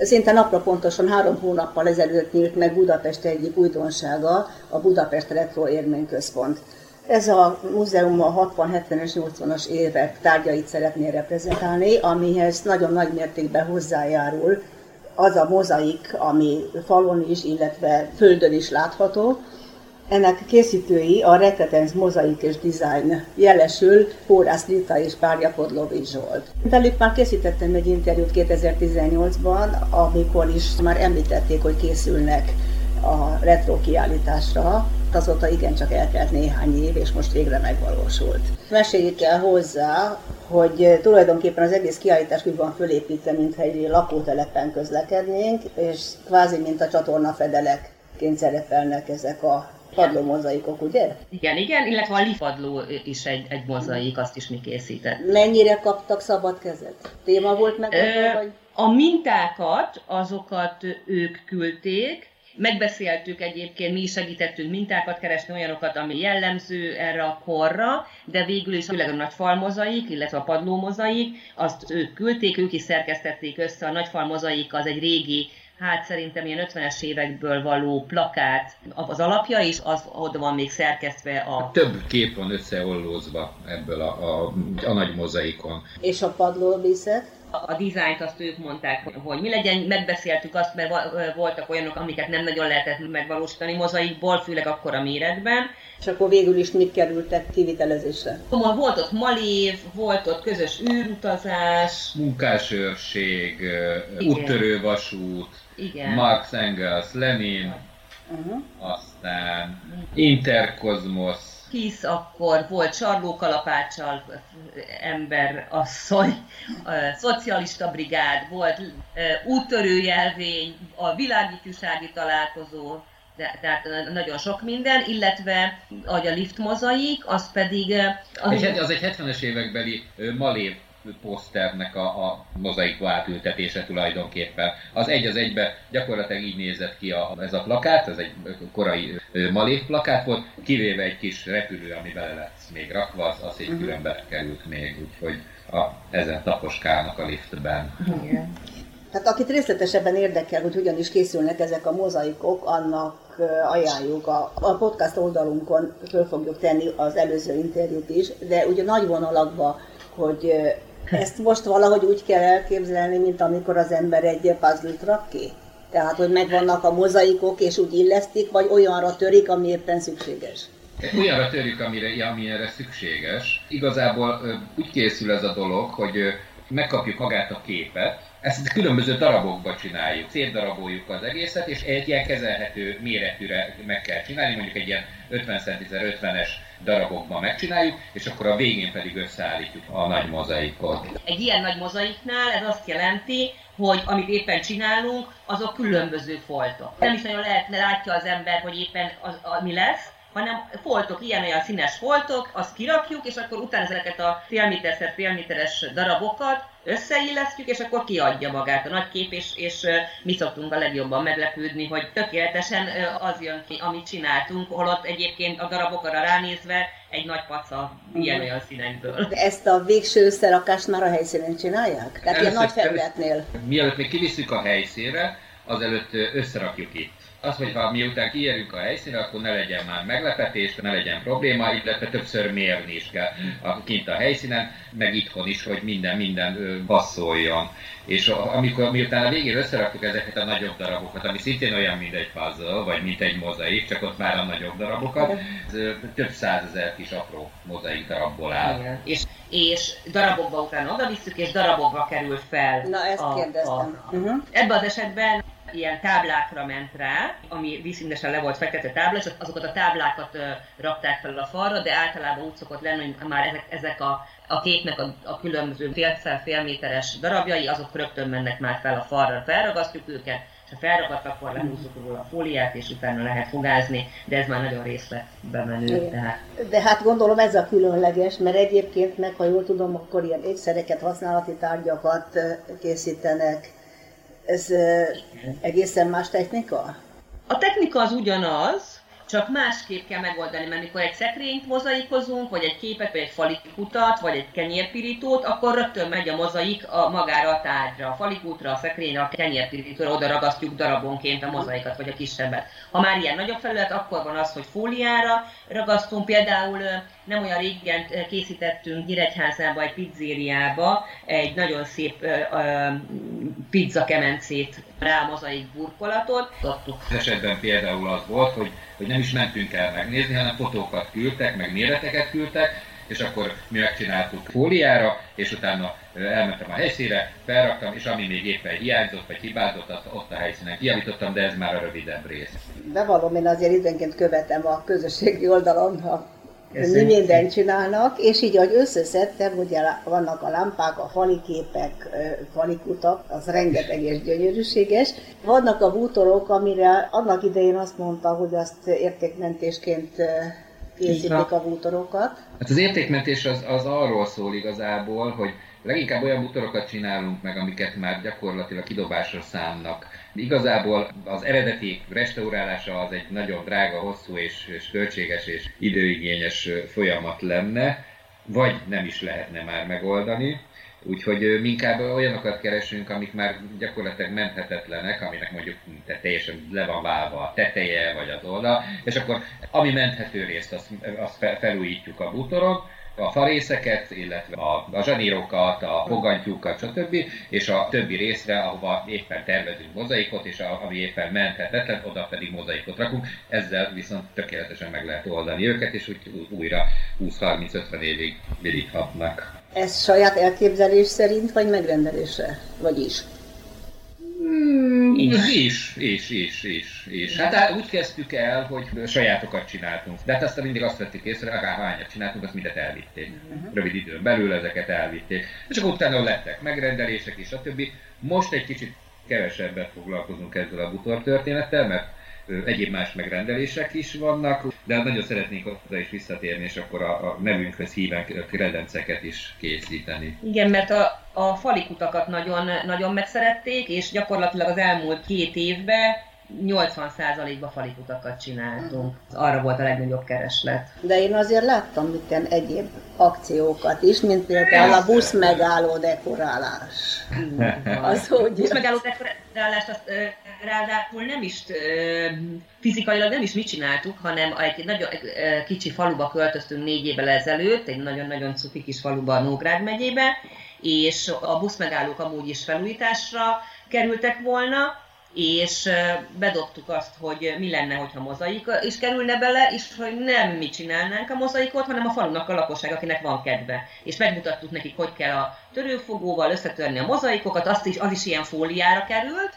Szinte napra pontosan három hónappal ezelőtt nyílt meg Budapest egyik újdonsága, a Budapest Retro Élményközpont. Ez a múzeum a 60-70-es, 80-as évek tárgyait szeretné reprezentálni, amihez nagyon nagy mértékben hozzájárul az a mozaik, ami falon is, illetve földön is látható, ennek készítői a Rekretenz Mozaik és Design jelesül Pórász Rita és Párja Podlovi Zsolt. Velük már készítettem egy interjút 2018-ban, amikor is már említették, hogy készülnek a retro kiállításra, azóta igencsak eltelt néhány év, és most végre megvalósult. Meséljük el hozzá, hogy tulajdonképpen az egész kiállítás úgy van fölépítve, mintha egy lakótelepen közlekednénk, és kvázi mint a csatorna fedelekként szerepelnek ezek a padló mozaikok, ugye? Igen, igen, illetve a lipadló is egy, egy mozaik, azt is mi készített. Mennyire kaptak szabad kezet? Téma volt meg? Ö, vagy? A mintákat, azokat ők küldték, Megbeszéltük egyébként, mi is segítettünk mintákat keresni, olyanokat, ami jellemző erre a korra, de végül is főleg a nagy falmozaik, illetve a padlómozaik, azt ők küldték, ők is szerkesztették össze. A nagy falmozaik az egy régi hát szerintem ilyen 50-es évekből való plakát az alapja, és az oda van még szerkesztve a... Több kép van összeollózva ebből a, a, a nagy mozaikon. És a padlóvízet? a dizájnt azt ők mondták, hogy mi legyen, megbeszéltük azt, mert voltak olyanok, amiket nem nagyon lehetett megvalósítani mozaikból, főleg akkor a méretben. És akkor végül is mit kerültek kivitelezésre? Volt ott malév, volt ott közös űrutazás. Munkásőrség, úttörő vasút, Igen. Marx Engels, Lenin, uh-huh. aztán Interkozmosz, hisz, akkor volt Sarlókalapáccsal ember, asszony, szocialista brigád, volt úttörőjelvény, a világifjúsági találkozó, tehát nagyon sok minden, illetve ahogy a lift mozaik, az pedig... Az, az egy 70-es évekbeli Malév poszternek a, a mozaik átültetése tulajdonképpen. Az egy az egybe gyakorlatilag így nézett ki a, ez a plakát, ez egy korai malév plakát volt, kivéve egy kis repülő, ami bele lett még rakva, az, az egy mhm. külön került még, úgyhogy a, ezen taposkálnak a liftben. Igen. Hát akit részletesebben érdekel, hogy hogyan is készülnek ezek a mozaikok, annak ajánljuk. A, a podcast oldalunkon föl fogjuk tenni az előző interjút is, de ugye nagy vonalakban, hogy ezt most valahogy úgy kell elképzelni, mint amikor az ember egy puzzle-t rak ki? Tehát, hogy megvannak a mozaikok, és úgy illesztik, vagy olyanra törik, ami éppen szükséges? Olyanra törik, amire, ami erre szükséges. Igazából úgy készül ez a dolog, hogy megkapjuk magát a képet, ezt különböző darabokba csináljuk, szétdaraboljuk az egészet, és egy ilyen kezelhető méretűre meg kell csinálni, mondjuk egy ilyen 50 cm 50-es darabokban megcsináljuk, és akkor a végén pedig összeállítjuk a nagy mozaikot. Egy ilyen nagy mozaiknál ez azt jelenti, hogy amit éppen csinálunk, azok különböző foltok. Nem is nagyon lehet, látja az ember, hogy éppen az, az, mi lesz, hanem foltok, ilyen-olyan színes foltok, azt kirakjuk, és akkor utána ezeket a félméterszer félméteres darabokat összeillesztjük, és akkor kiadja magát a nagy kép, és, és mi szoktunk a legjobban meglepődni, hogy tökéletesen az jön ki, amit csináltunk, holott egyébként a darabokra ránézve egy nagy paca ilyen-olyan színekből. De ezt a végső összerakást már a helyszínen csinálják? Tehát ilyen nagy felületnél? Mielőtt még kivisszük a helyszínre, azelőtt összerakjuk itt az, hogy ha miután kiérünk a helyszínre, akkor ne legyen már meglepetés, ne legyen probléma, illetve többször mérni is kell a, kint a helyszínen, meg itthon is, hogy minden, minden basszoljon. És amikor miután a végén összeraktuk ezeket a nagyobb darabokat, ami szintén olyan, mint egy puzzle, vagy mint egy mozaik, csak ott már a nagyobb darabokat, több százezer kis apró mozaik darabból áll. Igen. És, és darabokba utána oda visszük, és darabokba kerül fel. Na, ezt a, kérdeztem. A, uh-huh. Ebben az esetben ilyen táblákra ment rá, ami vízszínesen le volt fekete tábla, és azokat a táblákat ö, rakták fel a falra, de általában úgy szokott lenni, hogy már ezek, ezek a, a képnek a, a különböző fél fél méteres darabjai, azok rögtön mennek már fel a falra, felragasztjuk őket, és ha felragadt, akkor lehúzzuk róla a fóliát, és utána lehet fogázni, de ez már nagyon részletbe menő. Tehát. De hát gondolom ez a különleges, mert egyébként meg, ha jól tudom, akkor ilyen ékszereket, használati tárgyakat készítenek, ez egészen más technika? A technika az ugyanaz, csak másképp kell megoldani, mert mikor egy szekrényt mozaikozunk, vagy egy képet, vagy egy falikutat, vagy egy kenyérpirítót, akkor rögtön megy a mozaik a magára a tárgyra, a falikutra, a szekrényre, a kenyérpirítóra, oda ragasztjuk darabonként a mozaikat, vagy a kisebbet. Ha már ilyen nagyobb felület, akkor van az, hogy fóliára ragasztunk, például nem olyan régen készítettünk Nyíregyházába, egy pizzériába egy nagyon szép pizza kemencét rá a mozaik burkolatot. Esetben például az volt, hogy, hogy nem is mentünk el megnézni, hanem fotókat küldtek, meg méreteket küldtek, és akkor mi megcsináltuk fóliára, és utána elmentem a helyszínre, felraktam, és ami még éppen hiányzott, vagy hibázott, azt ott a helyszínen kijavítottam, de ez már a rövidebb rész. Bevallom, én azért időnként követem a közösségi oldalon a mi mindent csinálnak, és így, ahogy összeszedtem, ugye vannak a lámpák, a faliképek, falikutak, az rengeteg és gyönyörűséges. Vannak a bútorok, amire annak idején azt mondta, hogy azt értékmentésként készítik a bútorokat. Hát az értékmentés az, az arról szól igazából, hogy leginkább olyan bútorokat csinálunk meg, amiket már gyakorlatilag kidobásra számnak Igazából az eredeti restaurálása az egy nagyon drága, hosszú és, és költséges és időigényes folyamat lenne, vagy nem is lehetne már megoldani. Úgyhogy mi inkább olyanokat keresünk, amik már gyakorlatilag menthetetlenek, aminek mondjuk teljesen le van válva a teteje vagy az oldal, és akkor ami menthető részt, azt, azt felújítjuk a bútoron, a farészeket, illetve a, a zsanírokat, a fogantyúkat, stb. és a többi részre, ahova éppen tervezünk mozaikot, és a, ami éppen menthetetlen, oda pedig mozaikot rakunk. Ezzel viszont tökéletesen meg lehet oldani őket, és úgy újra 20-30-50 évig viríthatnak. Ez saját elképzelés szerint, vagy megrendelésre? Vagy is? Hmm, is, is, is, is, is. Hát úgy kezdtük el, hogy sajátokat csináltunk. De hát aztán mindig azt vettük észre, akár hányat csináltunk, azt mindet elvitték. Uh-huh. Rövid időn belül ezeket elvitték. És akkor utána lettek megrendelések és a többi. Most egy kicsit kevesebbet foglalkozunk ezzel a butor történettel, mert egyéb más megrendelések is vannak, de hát nagyon szeretnénk oda is visszatérni, és akkor a, a nevünkhöz híven kredenceket is készíteni. Igen, mert a, a falikutakat nagyon, nagyon megszerették, és gyakorlatilag az elmúlt két évben 80%-ba falikutakat csináltunk. Arra volt a legnagyobb kereslet. De én azért láttam mitten egyéb akciókat is, mint például a busz megálló dekorálás. az, hogy... Busz megálló dekorálást azt ráadásul nem is fizikailag nem is mit csináltuk, hanem egy nagyon kicsi faluba költöztünk négy évvel ezelőtt, egy nagyon-nagyon cuki kis faluba Nógrád megyébe, és a buszmegállók amúgy is felújításra kerültek volna, és bedobtuk azt, hogy mi lenne, hogyha mozaik is kerülne bele, és hogy nem mi csinálnánk a mozaikot, hanem a falunak a lakosság, akinek van kedve. És megmutattuk nekik, hogy kell a törőfogóval összetörni a mozaikokat, azt is, az is ilyen fóliára került,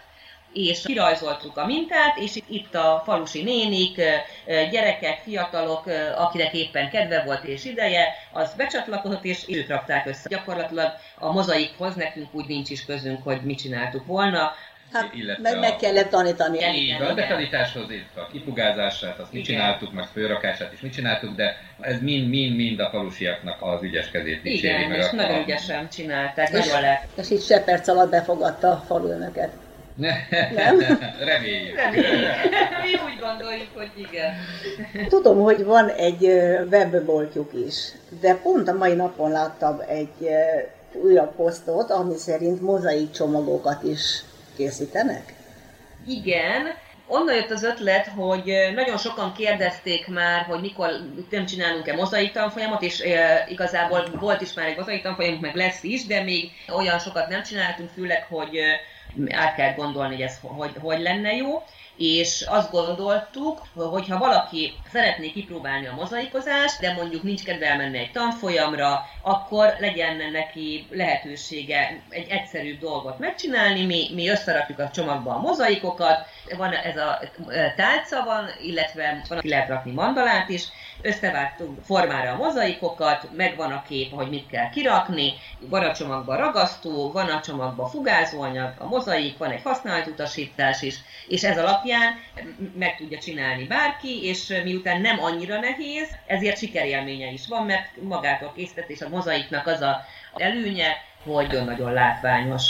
és kirajzoltuk a mintát, és itt a falusi nénik, gyerekek, fiatalok, akinek éppen kedve volt és ideje, az becsatlakozott, és ők rakták össze. Gyakorlatilag a mozaikhoz nekünk úgy nincs is közünk, hogy mit csináltuk volna, Hát, meg, meg kellett tanítani. Így a betanításhoz, a kifugázását, azt mit csináltuk, meg főrakását is mit csináltuk, de ez mind-mind-mind a falusiaknak az ügyeskezét dicséri. Igen, meg és a, nagyon ügyesen csinálták, és, nagyon lett. És így se perc alatt befogadta a falu önöket. Nem? Reméljük. Mi úgy gondoljuk, hogy igen. Tudom, hogy van egy webboltjuk is, de pont a mai napon láttam egy újabb posztot, ami szerint mozaik csomagokat is készítenek? Igen, onnan jött az ötlet, hogy nagyon sokan kérdezték már, hogy mikor nem csinálunk-e mozaik tanfolyamot, és e, igazából volt is már egy mozaik tanfolyamunk, meg lesz is, de még olyan sokat nem csináltunk, főleg, hogy át kell gondolni, hogy ez hogy, hogy lenne jó és azt gondoltuk, hogy ha valaki szeretné kipróbálni a mozaikozást, de mondjuk nincs kedve elmenni egy tanfolyamra, akkor legyen neki lehetősége egy egyszerűbb dolgot megcsinálni. Mi, mi összerakjuk a csomagba a mozaikokat, van ez a tálca van, illetve van, aki lehet rakni mandalát is, összevágtunk formára a mozaikokat, megvan a kép, hogy mit kell kirakni, van a csomagban ragasztó, van a csomagban fugázóanyag, a mozaik, van egy használt utasítás is, és ez alapján meg tudja csinálni bárki, és miután nem annyira nehéz, ezért sikerélménye is van, mert magától készített, és a mozaiknak az a előnye, hogy nagyon-nagyon látványos.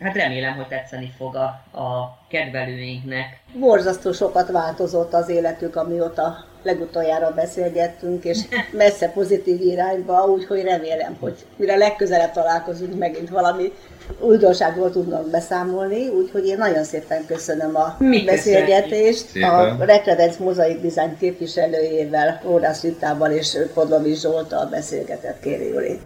hát remélem, hogy tetszeni fog a, a kedvelőinknek. Borzasztó sokat változott az életük, amióta legutoljára beszélgettünk, és messze pozitív irányba, úgyhogy remélem, hogy mire legközelebb találkozunk, megint valami újdonságból tudnak beszámolni, úgyhogy én nagyon szépen köszönöm a Mi beszélgetést Szépen. a Rekredenc Mozaik Design képviselőjével, Órász Ritával és Podlovi Zsoltal beszélgetett Kéri Juli.